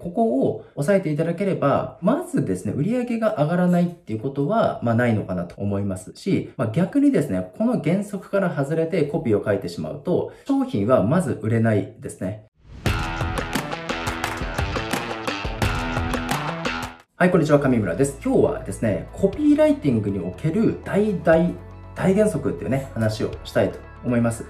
ここを押さえていただければ、まずですね、売上が上がらないっていうことは、まあないのかなと思いますし、まあ逆にですね、この原則から外れてコピーを書いてしまうと、商品はまず売れないですね。はい、こんにちは、上村です。今日はですね、コピーライティングにおける大大大原則っていうね、話をしたいと思います。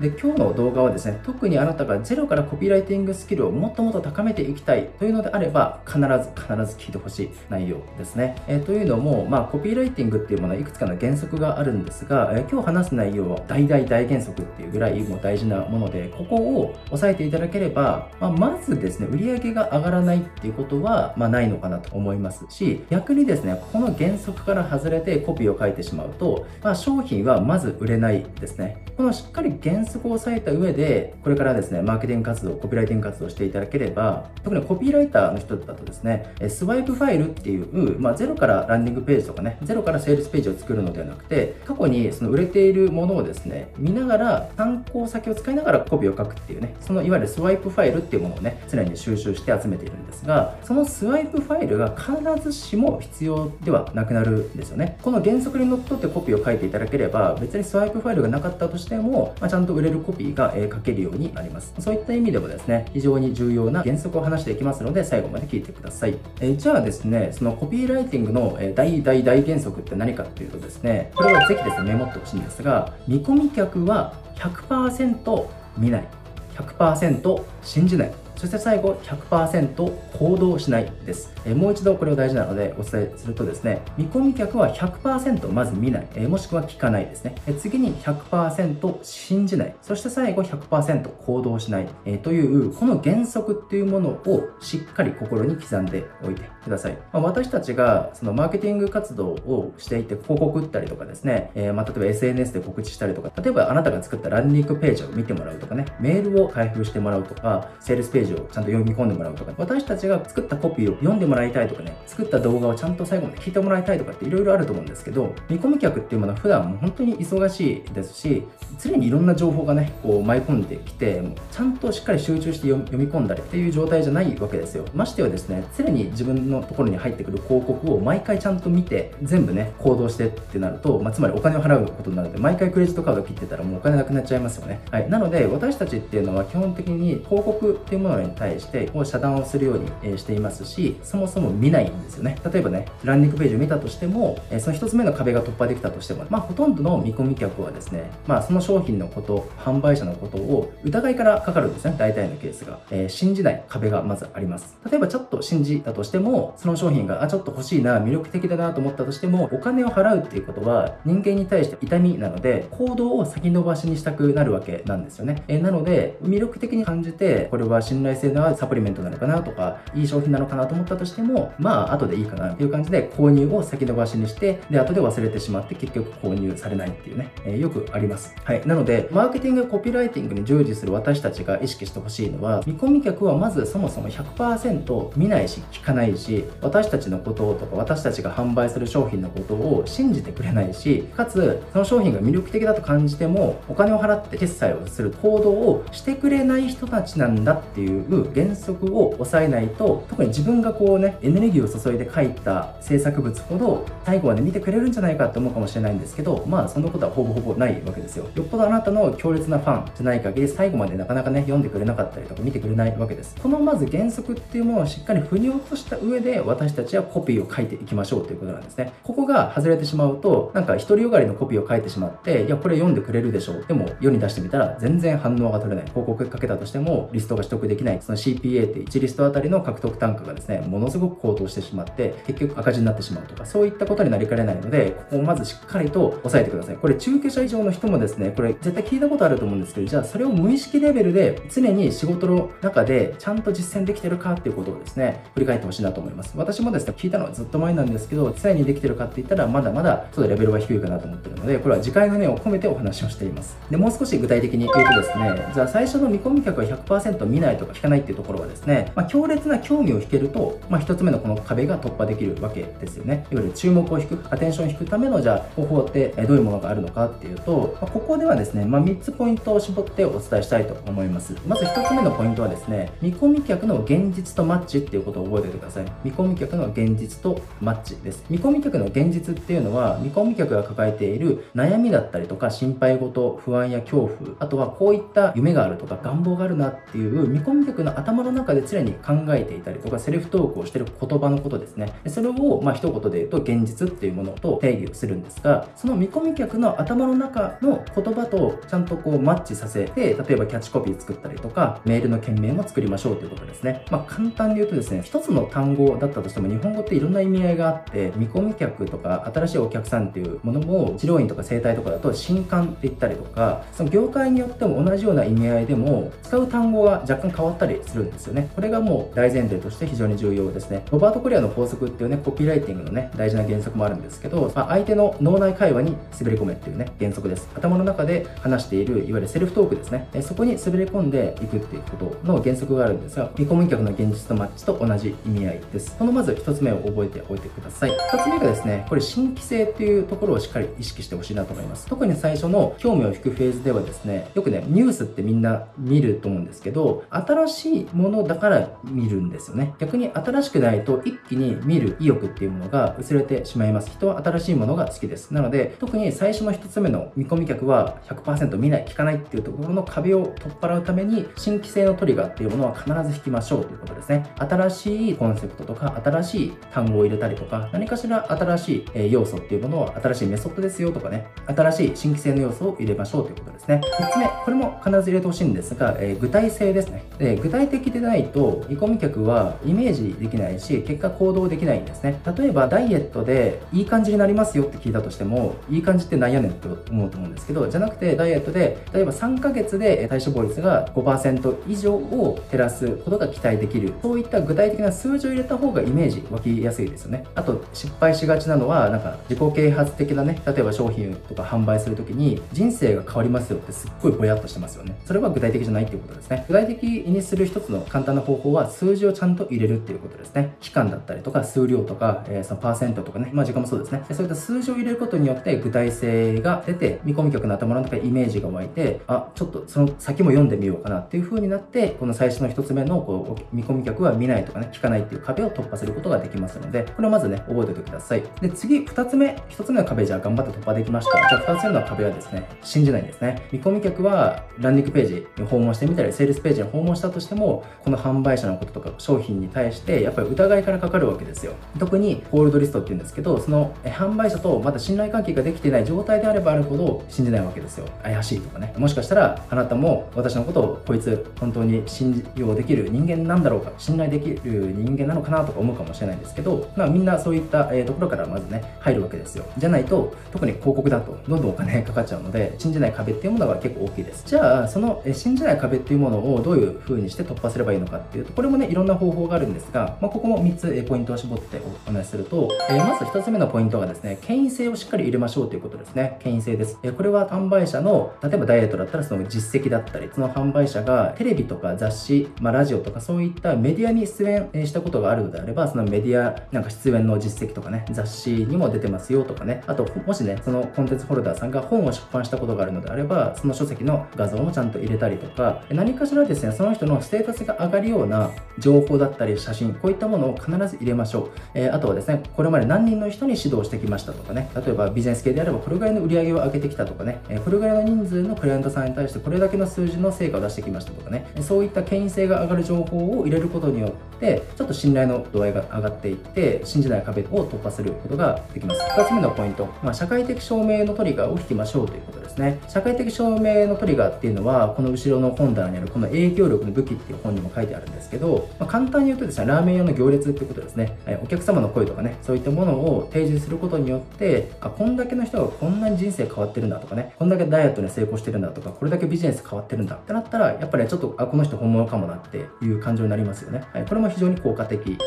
で、今日の動画はですね、特にあなたがゼロからコピーライティングスキルをもっともっと高めていきたいというのであれば、必ず、必ず聞いてほしい内容ですね。えー、というのも、まあ、コピーライティングっていうものはいくつかの原則があるんですが、えー、今日話す内容は大大大原則っていうぐらいもう大事なもので、ここを押さえていただければ、まあ、まずですね、売上が上がらないっていうことは、まあ、ないのかなと思いますし、逆にですね、この原則から外れてコピーを書いてしまうと、まあ、商品はまず売れないですね。このしっかり原則を押さえた上で、これからですね、マーケティング活動、コピーライティング活動していただければ、特にコピーライターの人だとですね、スワイプファイルっていう、まあ、ゼロからランディングページとかね、ゼロからセールスページを作るのではなくて、過去にその売れているものをですね、見ながら、参考先を使いながらコピーを書くっていうね、そのいわゆるスワイプファイルっていうものをね、常に収集して集めているんですが、そのスワイプファイルが必ずしも必要ではなくなるんですよね。この原則にのっとってコピーを書いていただければ、別にスワイプファイルがなかったとしても、まあ、ちゃんと売れるコピーが、え書けるようになります。そういった意味でもですね、非常に重要な原則を話していきますので、最後まで聞いてください。え、じゃあですね、そのコピーライティングの大大大原則って何かっていうとですね、これはぜひですね、メモってほしいんですが、見込み客は100%見ない。100%信じない。そして最後100%行動しないです、えもう一度これを大事なのでお伝えするとですね見込み客は100%まず見ない、えもしくは聞かないですね、え次に100%信じない。そして最後100%行動しない、えというこの原則っていうものをしっかり心に刻んでおいてください、まあ、私たちがそのマーケティング活動をしていて広告打ったりとかですね、え、まあ例えば SNS で告知したりとか例えばあなたが作ったランニングページを見てもらうとかねメールを開封してもらうとかセールスページジをちゃんと読み込んでもらうとか、私たちが作ったコピーを読んでもらいたいとかね、作った動画をちゃんと最後まで聞いてもらいたいとかっていろいろあると思うんですけど、見込み客っていうものは普段も本当に忙しいですし、常にいろんな情報がね、こう舞い込んできて、ちゃんとしっかり集中して読み込んだりっていう状態じゃないわけですよ。ましてはですね、常に自分のところに入ってくる広告を毎回ちゃんと見て、全部ね、行動してってなると、まあ、つまりお金を払うことになるので、毎回クレジットカード切ってたらもうお金なくなっちゃいますよね。はい。なので、私たちっていうのは基本的に広告っていうものに対してを遮断をするようにしていますし、そもそも見ないんですよね。例えばね、ランニングページを見たとしても、その1つ目の壁が突破できたとしても、まあ、ほとんどの見込み客はですね、まあ、その商品のこと、販売者のことを疑いからかかるんですね、大体のケースが。えー、信じない壁がまずあります。例えばちょっと信じたとしても、その商品が、あ、ちょっと欲しいな、魅力的だなと思ったとしても、お金を払うっていうことは人間に対して痛みなので、行動を先延ばしにしたくなるわけなんですよね。えー、なので、魅力的に感じて、これは信頼性のあるサプリメントなのかなとか、いい商品なのかなと思ったとしても、まあ、後でいいかなっていう感じで購入を先延ばしにして、で、後で忘れてしまって結局購入されないっていうね、えー、よくあります。はい。なので、マーケティング、コピーライティングに従事する私たちが意識してほしいのは、見込み客はまずそもそも100%見ないし、聞かないし、私たちのこととか、私たちが販売する商品のことを信じてくれないし、かつ、その商品が魅力的だと感じても、お金を払って決済をする行動をしてくれない人たちなんだっていう原則を抑えないと特に自分がこうねエネルギーを注いで書いた制作物ほど最後まで見てくれるんじゃないかって思うかもしれないんですけどまあそんなことはほぼほぼないわけですよ。よっぽどあなたの強烈なファンじゃない限り最後までなかなかね読んでくれなかったりとか見てくれないわけです。このまず原則っていうものをしっかり腑に落とした上で私たちはコピーを書いていきましょうということなんですね。ここが外れてしまうとなんか独りよがりのコピーを書いてしまっていやこれ読んでくれるでしょう。でも世に出してみたら全然反応が取れない。広告かけたとしてもリストが取得できないその CPA って1リストあたりの獲得単価がですね、ものすごく高騰してしまって、結局赤字になってしまうとか、そういったことになりかねないので、ここをまずしっかりと押さえてください。これ中継者以上の人もですね、これ絶対聞いたことあると思うんですけど、じゃあそれを無意識レベルで常に仕事の中でちゃんと実践できてるかっていうことをですね、振り返ってほしいなと思います。私もですね、聞いたのはずっと前なんですけど、常にできてるかって言ったら、まだまだちょっとレベルは低いかなと思ってるので、これは次回の念を込めてお話をしています。で、もう少し具体的に言うとですね、じゃあ最初の見込み客は100%見ないとか聞かないっていうところはですね、まあ、強烈な興味を引けると、まあ、1つ目のこの壁が突破できるわけですよね。いわゆる注目を引く、アテンションを引くためのじゃあ方法ってどういうものがあるのかっていうと、まあ、ここではですね、まあ、3つポイントを絞ってお伝えしたいと思います。まず1つ目のポイントはですね、見込み客の現実とマッチっていうことを覚えておいてください。見込み客の現実とマッチです。見込み客の現実っていうのは、見込み客が抱えている悩みだったりとか、心配事、不安や恐怖、あとはこういった夢があるとか願望があるなっていう見込み客の頭の中で常に考えていたりとか、セルフトークをしてる言葉のことですね。それを、まあ一言で言うと、現実っていうものと定義をするんですが、その見込み客の頭の中の言葉とちゃんとこうマッチさせて、例えばキャッチコピー作ったりとか、メールの件名も作りましょうということですね。まあ簡単に言うとですね、一つの単語だったとしても日本語っていろんな意味合いがあって、見込み客とか新しいお客さんっていうものも、治療院とか生態とかだと新刊って言ったりとか、その業界によっても同じような意味合いでも、使う単語が若干変わわったりするんですよね。これがもう大前提として非常に重要ですね。ロバート・コリアの法則っていうね、コピーライティングのね、大事な原則もあるんですけど、まあ、相手の脳内会話に滑り込めっていうね、原則です。頭の中で話している、いわゆるセルフトークですね。そこに滑り込んでいくっていうことの原則があるんですが、見込み客の現実とマッチと同じ意味合いです。このまず1つ目を覚えておいてください。2つ目がですね、これ新規性っていうところをしっかり意識してほしいなと思います。特に最初の興味を引くフェーズではですね、よくね、ニュースってみんな見ると思うんですけど、新新しいものだから見るんですよね。逆に新しくないと一気に見る意欲っていうものが薄れてしまいます。人は新しいものが好きです。なので、特に最初の1つ目の見込み客は100%見ない、聞かないっていうところの壁を取っ払うために、新規性のトリガーっていうものは必ず引きましょうということですね。新しいコンセプトとか、新しい単語を入れたりとか、何かしら新しい要素っていうものを新しいメソッドですよとかね、新しい新規性の要素を入れましょうということですね。3つ目、これも必ず入れてほしいんですが、えー、具体性ですね。で具体的でないと、見込み客はイメージできないし、結果行動できないんですね。例えば、ダイエットでいい感じになりますよって聞いたとしても、いい感じってなんやねんって思うと思うんですけど、じゃなくて、ダイエットで、例えば3ヶ月で体脂肪率が5%以上を減らすことが期待できる。そういった具体的な数字を入れた方がイメージ湧きやすいですよね。あと、失敗しがちなのは、なんか自己啓発的なね、例えば商品とか販売するときに、人生が変わりますよってすっごいぼやっとしてますよね。それは具体的じゃないっていうことですね。具体的にする一つの簡単な方法は、数字をちゃんと入れるっていうことですね。期間だったりとか、数量とか、えー、そのパーセントとかね、まあ時間もそうですね。そういった数字を入れることによって具体性が出て、見込み客の頭の中でイメージが湧いて、あ、ちょっとその先も読んでみようかなっていう風になって、この最初の一つ目のこう見込み客は見ないとかね、聞かないっていう壁を突破することができますので、これをまずね、覚えておいてください。で、次、二つ目、一つ目の壁じゃあ頑張って突破できました。じゃあ二つ目の壁はですね、信じないんですね。見込み客はランディングページに訪問してみたり、セールスページに訪問したとしても、この販売者のこととか商品に対してやっぱり疑いからかかるわけですよ。特にホールドリストって言うんですけど、その販売者とまだ信頼関係ができてない状態であればあるほど信じないわけですよ。怪しいとかね。もしかしたらあなたも私のことをこいつ本当に信用できる人間なんだろうか、信頼できる人間なのかなとか思うかもしれないんですけど、まあみんなそういった、えところからまずね、入るわけですよ。じゃないと、特に広告だとどんどんお金かかっちゃうので、信じない壁っていうものが結構大きいです。じゃあ、その信じない壁っていうものをどういう風にして突破すればいいのかっていうと、これもね、いろんな方法があるんですが、まあ、ここも3つポイントを絞ってお話しすると、えまず1つ目のポイントがですね、権威性をしっかり入れましょうということですね。権威性です。えこれは販売者の、例えばダイエットだったらその実績だったり、その販売者がテレビとか雑誌、まあ、ラジオとかそういったメディアに出演したことがあるのであれば、そのメディアなんか出演の実績とかね、雑誌にも出てますよとかね、あと、もしね、そのコンテンツホルダーさんが本を出版したことがあるのであれば、その書籍の画像もちゃんと入れたりとか、何かしらですね、その人のステータスが上がるような情報だったり写真、こういったものを必ず入れましょう。えー、あとはですね、これまで何人の人に指導してきましたとかね、例えばビジネス系であればこれぐらいの売り上げを上げてきたとかね、え、これぐらいの人数のクライアントさんに対してこれだけの数字の成果を出してきましたとかね、そういった権威性が上がる情報を入れることによって、ちょっと信頼の度合いが上がっていって、信じない壁を突破することができます。2つ目のポイント、まあ、社会的証明のトリガーを引きましょうということですね。社会的証明のトリガーっていうのは、この後ろの本棚にあるこの影響力の武器っていう本にも書いてあるんですけど、まあ、簡単に言うとですね、ラーメン屋の行列ってことですね。えお客様の声とかね、そういったものを提示することによって、あ、こんだけの人がこんなに人生変わってるんだとかね、こんだけダイエットに成功してるんだとか、これだけビジネス変わってるんだってなったら、やっぱり、ちょっと、あ、この人本物かもなっていう感情になりますよね。はい、これも非常に効果的です。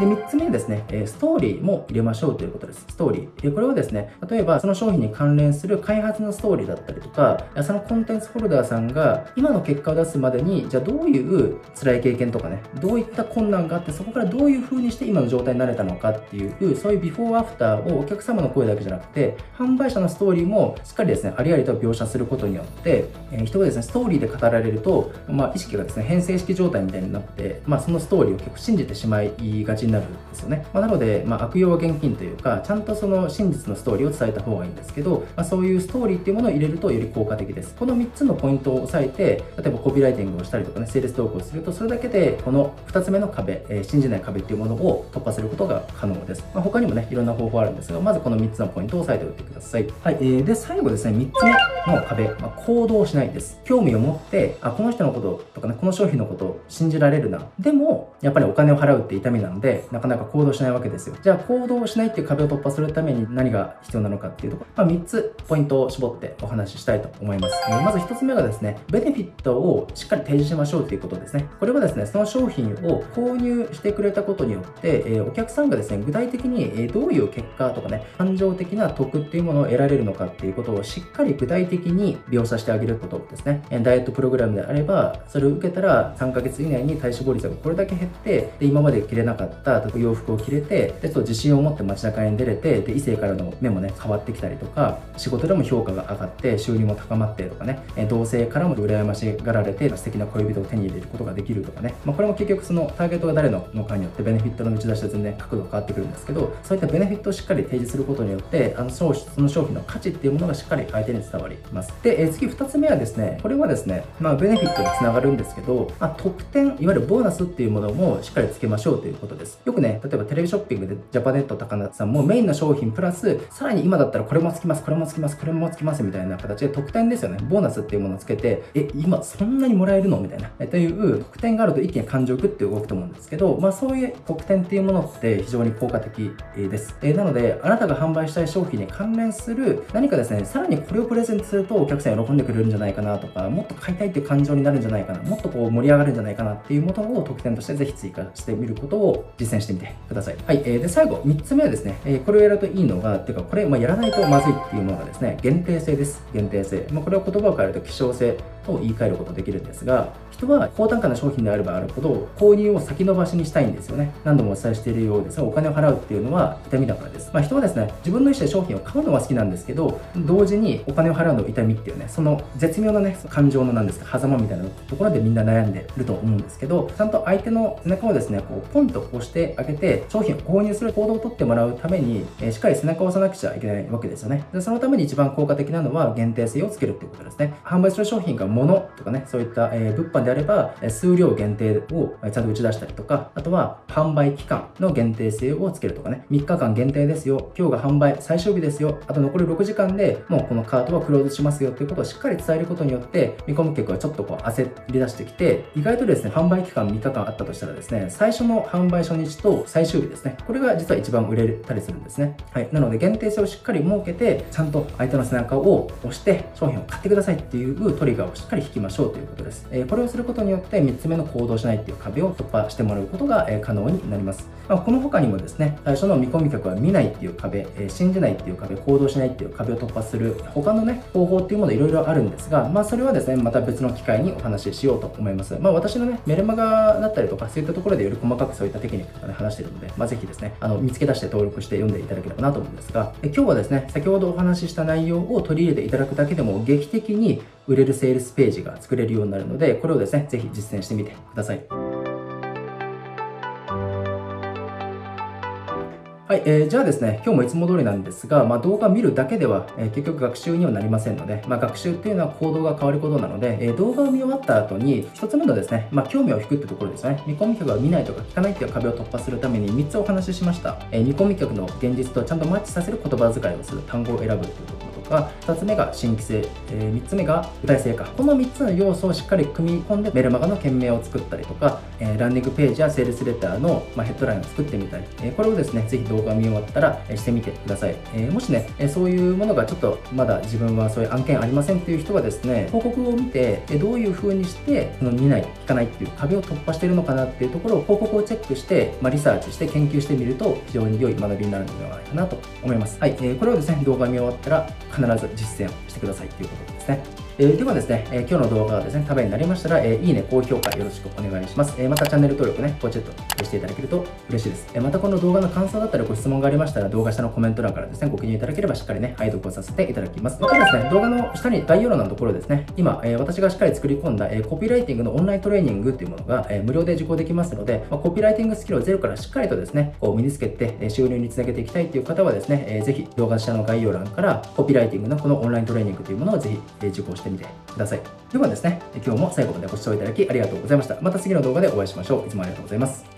で、3つ目ですね、えストーリーも入れましょうということです。ストーリー。で、これはですね、例えばその商品に関連する開発のストーリーだったりとか、そのコンテンツホルダーさんが今の結果を出すまでに、じゃあどうういう辛い経験とかね、どういった困難があって、そこからどういう風にして今の状態になれたのかっていう、そういうビフォーアフターをお客様の声だけじゃなくて、販売者のストーリーもしっかりですね、ありありと描写することによって、えー、人がですね、ストーリーで語られると、まあ、意識がですね、変性式状態みたいになって、まあ、そのストーリーを結構信じてしまいがちになるんですよね。まあ、なので、まあ、悪用は現金というか、ちゃんとその真実のストーリーを伝えた方がいいんですけど、まあ、そういうストーリーっていうものを入れるとより効果的です。この3つのポイントを押さえて、例えばコピーライティングをしたりとかね、セールストークすると、それだけでこの2つ目の壁、えー、信じない壁っていうものを突破することが可能です。まあ、他にもね、いろんな方法あるんですが、まずこの3つのポイントを押さえておいてください。はい、えー、で、最後ですね、3つ目の壁、まあ、行動しないです。興味を持って、あ、この人のこととかね、この商品のことを信じられるな。でも、やっぱりお金を払うって痛みなので、なかなか行動しないわけですよ。じゃあ、行動しないっていう壁を突破するために何が必要なのかっていうところ、まあ、3つポイントを絞ってお話ししたいと思います。まず1つ目がですね、ベネフィットをしっかり提示しましょうということですね。これはですね、その商品を購入してくれたことによって、えお客さんがですね、具体的に、えどういう結果とかね、感情的な得っていうものを得られるのかっていうことをしっかり具体的に描写してあげることですね。ダイエットプログラムであれば、それを受けたら3ヶ月以内に体脂肪率がこれだけ減って、で今まで着れなかった洋服を着れて、でちょっと自信を持って街中に出れて、で異性からの目もね、変わってきたりとか、仕事でも評価が上がって、収入も高まってとかね、同性からも羨ましがられて、素敵な恋人を手にに入れることができるとかね、まあ、これも結局そのターゲットが誰のかによってベネフィットの打ち出しは全然角度が変わってくるんですけど、そういったベネフィットをしっかり提示することによって、あのその商品の価値っていうものがしっかり相手に伝わります。で、え次2つ目はですね、これはですね、まあ、ベネフィットにつながるんですけど、まあ、特典、いわゆるボーナスっていうものもしっかりつけましょうということです。よくね、例えばテレビショッピングでジャパネット高菜さんもメインの商品プラス、さらに今だったらこれもつきます、これもつきます、これもつきますみたいな形で特典ですよね。ボーナスっていうものをつけて、え、今そんなにもらえるの？みたいな。という特典があると一気に感情をグって動くと思うんですけど、まあそういう特典っていうものって非常に効果的です。えなので、あなたが販売したい商品に関連する何かですね、さらにこれをプレゼントするとお客さん喜んでくれるんじゃないかなとか、もっと買いたいっていう感情になるんじゃないかな、もっとこう盛り上がるんじゃないかなっていうものを特典としてぜひ追加してみることを実践してみてください。はい。えー、で、最後、3つ目はですね、え、これをやるといいのが、っていうか、これ、まあ、やらないとまずいっていうものがですね、限定性です。限定性。まあ、これを言葉を変えると希少性と言い換えることできるんですが、人は高単価な商品であればあるほど購入を先延ばしにしたいんですよね。何度もお伝えしているようですがお金を払うっていうのは痛みだからです、まあ、人はですね自分の意思で商品を買うのは好きなんですけど同時にお金を払うの痛みっていうねその絶妙なね感情のなんですか狭間みたいなところでみんな悩んでると思うんですけどちゃんと相手の背中をですねこうポンと押してあげて商品を購入する行動をとってもらうために、えー、しっかり背中を押さなくちゃいけないわけですよね。でそのために一番効果的なのは限定性をつけるっていうことですね。販売する商品が物とかねそういった、え、物販であれば、数量限定をちゃんと打ち出したりとか、あとは販売期間の限定性をつけるとかね、3日間限定ですよ、今日が販売最終日ですよ、あと残り6時間でもうこのカートはクローズしますよっていうことをしっかり伝えることによって、見込む客はちょっとこう焦り出してきて、意外とですね、販売期間3日間あったとしたらですね、最初の販売初日と最終日ですね、これが実は一番売れたりするんですね。はい。なので限定性をしっかり設けて、ちゃんと相手の背中を押して商品を買ってくださいっていうトリガーをしっかり引きましょうということです。え、これをすることによって3つ目の行動しないっていう壁を突破してもらうことが可能になります。まあ、この他にもですね、最初の見込み客は見ないっていう壁、信じないっていう壁、行動しないっていう壁を突破する他のね、方法っていうものいろいろあるんですが、まあそれはですね、また別の機会にお話ししようと思います。まあ私のね、メルマガだったりとか、そういったところでより細かくそういったテクニックとかね、話してるので、まあぜひですね、あの、見つけ出して登録して読んでいただければなと思うんですが、今日はですね、先ほどお話しした内容を取り入れていただくだけでも劇的に売れるセールスページが作れるようになるので、これをですね、ぜひ実践してみてください。はい、えー、じゃあですね、今日もいつも通りなんですが、まあ、動画見るだけでは、えー、結局学習にはなりませんので、まあ、学習っていうのは行動が変わることなので、えー、動画を見終わった後に、一つ目のですね、まあ、興味を引くってところですね、見込み客が見ないとか聞かないっていう壁を突破するために3つお話ししました。えー、見込み客の現実とちゃんとマッチさせる言葉遣いをする、単語を選ぶっていうころ。が2つ目が新規性、えー、3つ目が具体性か。この3つの要素をしっかり組み込んでメルマガの件名を作ったりとか、えー、ランディングページやセールスレターの、まあ、ヘッドラインを作ってみたり、えー、これをですねぜひ動画を見終わったら、えしてみてください、えもしね、えそういうものがちょっとまだ自分はそういう案件ありませんっていう人はですね広告を見て、えどういう風にしてその見ない聞かないっていう壁を突破してるのかなっていうところを広告をチェックして、まあ、リサーチして研究してみると非常に良い学びになるのではないかなと思います。はい、えこれをですね動画見終わったら必ず実践をしてくださいということですね。えー、ではですね、え、今日の動画がですね、ためになりましたら、え、いいね、高評価よろしくお願いします。え、またチャンネル登録ね、ポチッとしていただけると嬉しいです。え、またこの動画の感想だったりご質問がありましたら、動画下のコメント欄からですね、ご記入いただければしっかりね、拝読をさせていただきます。またですね、動画の下に概要欄のところですね、今、え、私がしっかり作り込んだ、え、コピーライティングのオンライントレーニングっていうものが、え、無料で受講できますので、ま、コピーライティングスキルをゼロからしっかりとですね、こう身につけて、え収入につなげていきたいという方はですね、えー、ぜひ動画下の概要欄からコピーライティングのこのオンライントレーニングというものをぜひ、え受講してしてみてください。ではですね、今日も最後までご視聴いただきありがとうございました。また次の動画でお会いしましょう。いつもありがとうございます。